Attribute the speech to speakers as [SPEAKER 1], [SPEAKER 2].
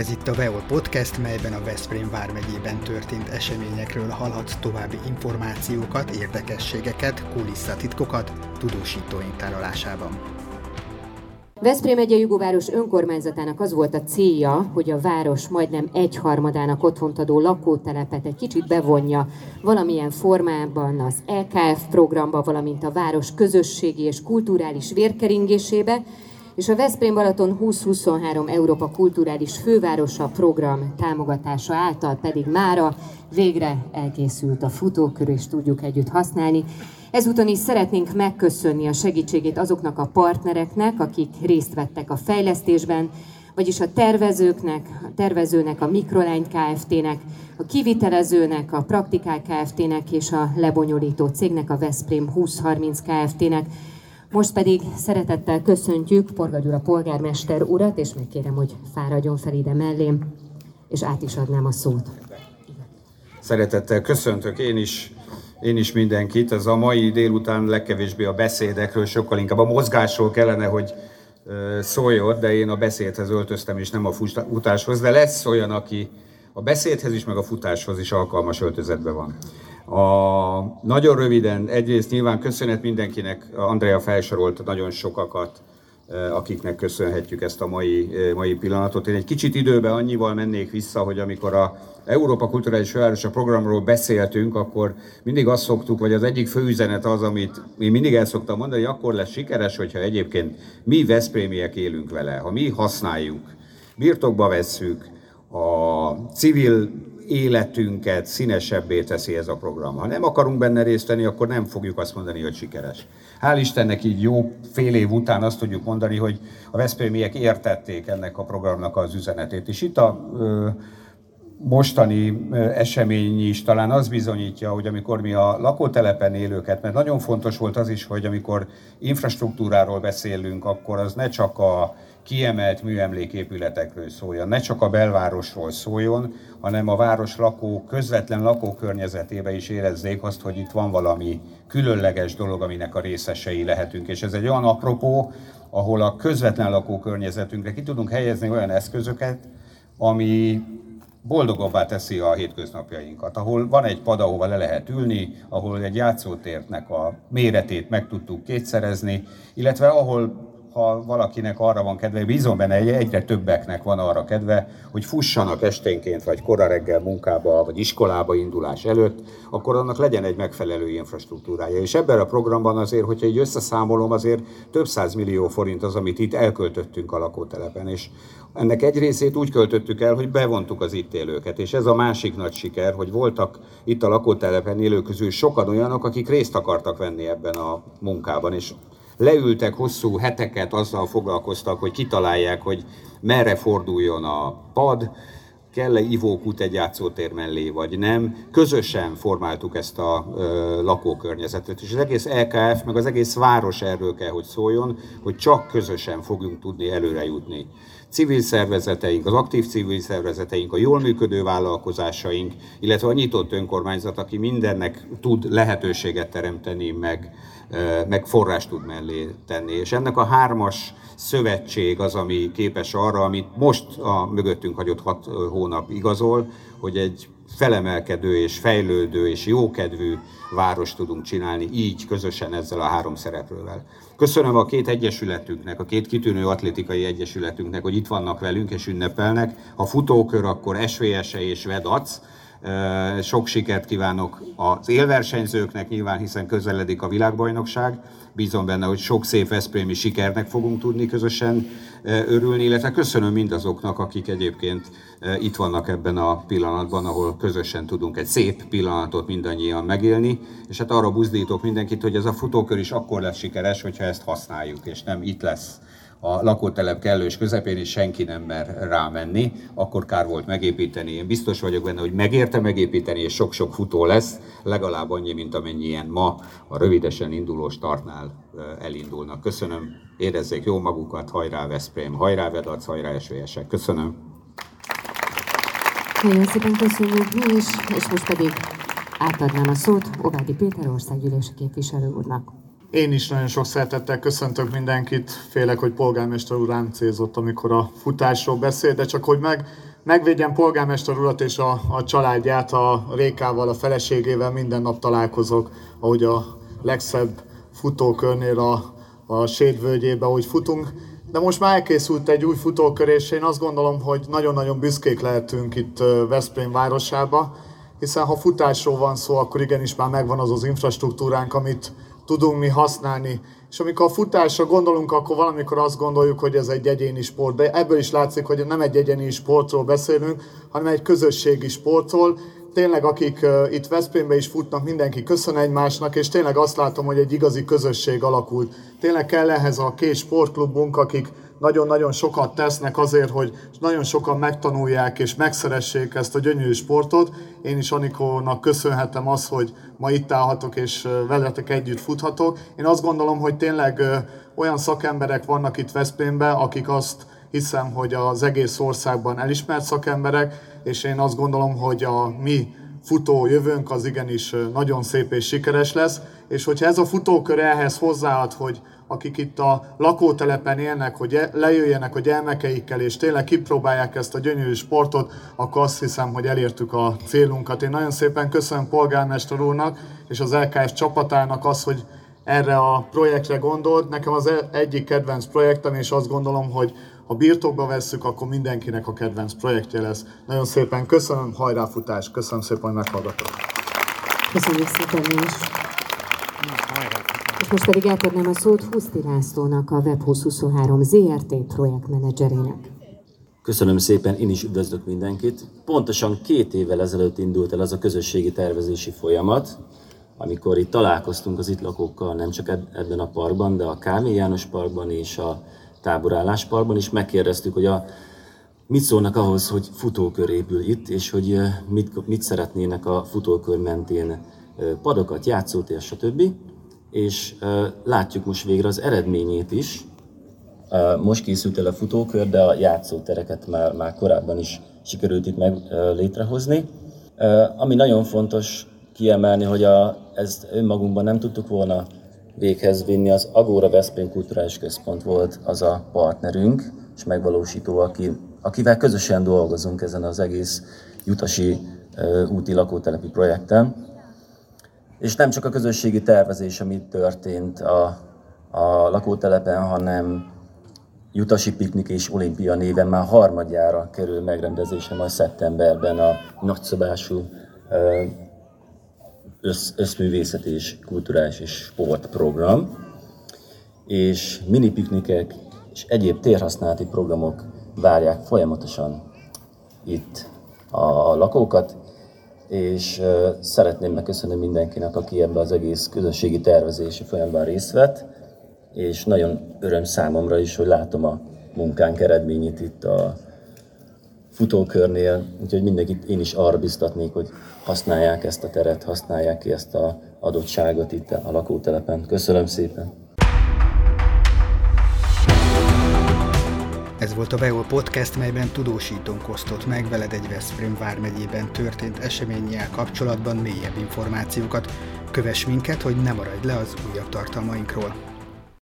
[SPEAKER 1] Ez itt a Veol Podcast, melyben a Veszprém vármegyében történt eseményekről hallhatsz további információkat, érdekességeket, kulisszatitkokat tudósítóink tárolásában.
[SPEAKER 2] Veszprém megye Jugóváros önkormányzatának az volt a célja, hogy a város majdnem egyharmadának otthont adó lakótelepet egy kicsit bevonja valamilyen formában az LKF programba, valamint a város közösségi és kulturális vérkeringésébe, és a Veszprém Balaton 2023 Európa Kulturális Fővárosa program támogatása által pedig mára végre elkészült a futókör, és tudjuk együtt használni. Ezúton is szeretnénk megköszönni a segítségét azoknak a partnereknek, akik részt vettek a fejlesztésben, vagyis a tervezőknek, a tervezőnek, a Mikrolány Kft-nek, a kivitelezőnek, a Praktikál Kft-nek és a lebonyolító cégnek, a Veszprém 2030 Kft-nek, most pedig szeretettel köszöntjük Porga Gyula polgármester urat, és megkérem, hogy fáradjon fel ide mellém, és át is adnám a szót.
[SPEAKER 3] Szeretettel köszöntök én is, én is mindenkit. Ez a mai délután legkevésbé a beszédekről, sokkal inkább a mozgásról kellene, hogy szóljon, de én a beszédhez öltöztem, és nem a futáshoz, de lesz olyan, aki a beszédhez is, meg a futáshoz is alkalmas öltözetben van. A, nagyon röviden, egyrészt nyilván köszönet mindenkinek, Andrea felsorolt nagyon sokakat, eh, akiknek köszönhetjük ezt a mai, eh, mai pillanatot. Én egy kicsit időben annyival mennék vissza, hogy amikor a Európa Kulturális Fővárosa programról beszéltünk, akkor mindig azt szoktuk, vagy az egyik fő üzenet az, amit én mindig el szoktam mondani, hogy akkor lesz sikeres, hogyha egyébként mi Veszprémiek élünk vele, ha mi használjuk, birtokba vesszük, a civil életünket színesebbé teszi ez a program. Ha nem akarunk benne részt venni, akkor nem fogjuk azt mondani, hogy sikeres. Hál' Istennek így jó fél év után azt tudjuk mondani, hogy a Veszprémiek értették ennek a programnak az üzenetét. És itt a ö, mostani esemény is talán az bizonyítja, hogy amikor mi a lakótelepen élőket, mert nagyon fontos volt az is, hogy amikor infrastruktúráról beszélünk, akkor az ne csak a kiemelt műemléképületekről szóljon, ne csak a belvárosról szóljon, hanem a város lakó, közvetlen lakókörnyezetébe is érezzék azt, hogy itt van valami különleges dolog, aminek a részesei lehetünk. És ez egy olyan apropó, ahol a közvetlen lakókörnyezetünkre ki tudunk helyezni olyan eszközöket, ami boldogabbá teszi a hétköznapjainkat, ahol van egy pad, ahova le lehet ülni, ahol egy játszótérnek a méretét meg tudtuk kétszerezni, illetve ahol ha valakinek arra van kedve, bízom benne, egyre többeknek van arra kedve, hogy fussanak esténként, vagy kora reggel munkába, vagy iskolába indulás előtt, akkor annak legyen egy megfelelő infrastruktúrája. És ebben a programban azért, hogyha így összeszámolom, azért több száz millió forint az, amit itt elköltöttünk a lakótelepen. És ennek egy részét úgy költöttük el, hogy bevontuk az itt élőket. És ez a másik nagy siker, hogy voltak itt a lakótelepen élők közül sokan olyanok, akik részt akartak venni ebben a munkában. És leültek hosszú heteket, azzal foglalkoztak, hogy kitalálják, hogy merre forduljon a pad, kell-e ivókút egy játszótér mellé, vagy nem. Közösen formáltuk ezt a ö, lakókörnyezetet, és az egész LKF, meg az egész város erről kell, hogy szóljon, hogy csak közösen fogunk tudni előre jutni. Civil szervezeteink, az aktív civil szervezeteink, a jól működő vállalkozásaink, illetve a nyitott önkormányzat, aki mindennek tud lehetőséget teremteni, meg meg forrás tud mellé tenni. És ennek a hármas szövetség az, ami képes arra, amit most a mögöttünk hagyott hat hónap igazol, hogy egy felemelkedő és fejlődő és jókedvű város tudunk csinálni így közösen ezzel a három szereplővel. Köszönöm a két egyesületünknek, a két kitűnő atlétikai egyesületünknek, hogy itt vannak velünk és ünnepelnek. Ha futókör, akkor SVS-e és VEDAC, sok sikert kívánok az élversenyzőknek nyilván, hiszen közeledik a világbajnokság. Bízom benne, hogy sok szép Veszprémi sikernek fogunk tudni közösen örülni, illetve köszönöm mindazoknak, akik egyébként itt vannak ebben a pillanatban, ahol közösen tudunk egy szép pillanatot mindannyian megélni, és hát arra buzdítok mindenkit, hogy ez a futókör is akkor lesz sikeres, hogyha ezt használjuk, és nem itt lesz a lakótelep kellős közepén, és senki nem mer rámenni, akkor kár volt megépíteni. Én biztos vagyok benne, hogy megérte megépíteni, és sok-sok futó lesz, legalább annyi, mint amennyien ma a rövidesen induló startnál elindulnak. Köszönöm, érezzék jó magukat, hajrá Veszprém, hajrá Vedac, hajrá SVS-ek. Köszönöm.
[SPEAKER 2] Nagyon szépen köszönjük mi is, és most pedig átadnám a szót Ovádi Péter országgyűlési képviselő úrnak.
[SPEAKER 4] Én is nagyon sok szeretettel köszöntök mindenkit. Félek, hogy polgármester úr rám célzott, amikor a futásról beszél, de csak hogy meg megvédjem polgármester urat és a, a családját, a Rékával, a feleségével minden nap találkozok, ahogy a legszebb futókörnél a, a sédvölgyébe, ahogy futunk. De most már elkészült egy új futókör, és én azt gondolom, hogy nagyon-nagyon büszkék lehetünk itt Veszprém városába, hiszen ha futásról van szó, akkor igenis már megvan az az infrastruktúránk, amit tudunk mi használni. És amikor a futásra gondolunk, akkor valamikor azt gondoljuk, hogy ez egy egyéni sport, de ebből is látszik, hogy nem egy egyéni sportról beszélünk, hanem egy közösségi sportról. Tényleg, akik itt Veszprémbe is futnak, mindenki köszön egymásnak, és tényleg azt látom, hogy egy igazi közösség alakult. Tényleg kell ehhez a két sportklubunk, akik nagyon-nagyon sokat tesznek azért, hogy nagyon sokan megtanulják és megszeressék ezt a gyönyörű sportot. Én is Anikónak köszönhetem azt, hogy ma itt állhatok és veletek együtt futhatok. Én azt gondolom, hogy tényleg olyan szakemberek vannak itt Veszprémben, akik azt hiszem, hogy az egész országban elismert szakemberek, és én azt gondolom, hogy a mi futó jövőnk az igenis nagyon szép és sikeres lesz, és hogyha ez a futókör ehhez hozzáad, hogy akik itt a lakótelepen élnek, hogy e- lejöjjenek a gyermekeikkel, és tényleg kipróbálják ezt a gyönyörű sportot, akkor azt hiszem, hogy elértük a célunkat. Én nagyon szépen köszönöm polgármester úrnak és az LKS csapatának az, hogy erre a projektre gondolt. Nekem az e- egyik kedvenc projektem, és azt gondolom, hogy ha birtokba vesszük, akkor mindenkinek a kedvenc projektje lesz. Nagyon szépen köszönöm, hajráfutás, köszönöm szépen, hogy meghallgatok.
[SPEAKER 2] Köszönjük szépen is. És most pedig átadnám a szót Huszti Lászlónak, a Web2023 ZRT projektmenedzserének.
[SPEAKER 5] Köszönöm szépen, én is üdvözlök mindenkit. Pontosan két évvel ezelőtt indult el az a közösségi tervezési folyamat, amikor itt találkoztunk az itt lakókkal, nem csak ebben a parkban, de a Kámi János parkban és a táborállás parkban is megkérdeztük, hogy a, mit szólnak ahhoz, hogy futókör épül itt, és hogy mit, mit szeretnének a futókör mentén padokat, játszótér, stb és látjuk most végre az eredményét is. Most készült el a futókör, de a játszótereket már, már korábban is sikerült itt meg létrehozni. Ami nagyon fontos kiemelni, hogy a, ezt önmagunkban nem tudtuk volna véghez vinni, az Agóra Veszprém Kulturális Központ volt az a partnerünk és megvalósító, aki, akivel közösen dolgozunk ezen az egész jutasi úti lakótelepi projekten. És nem csak a közösségi tervezés, ami történt a, a lakótelepen, hanem Jutasi Piknik és Olimpia néven már harmadjára kerül megrendezésre majd szeptemberben a nagyszabású össz, összművészet és kulturális és sportprogram. És mini piknikek és egyéb térhasználati programok várják folyamatosan itt a lakókat, és szeretném megköszönni mindenkinek, aki ebbe az egész közösségi tervezési folyamatban részt vett, és nagyon öröm számomra is, hogy látom a munkánk eredményét itt a futókörnél, úgyhogy mindenkit én is arra biztatnék, hogy használják ezt a teret, használják ki ezt a adottságot itt a lakótelepen. Köszönöm szépen!
[SPEAKER 1] Ez volt a Beol Podcast, melyben tudósítónk osztott meg veled egy Veszprém vármegyében történt eseménnyel kapcsolatban mélyebb információkat. Kövess minket, hogy ne maradj le az újabb tartalmainkról.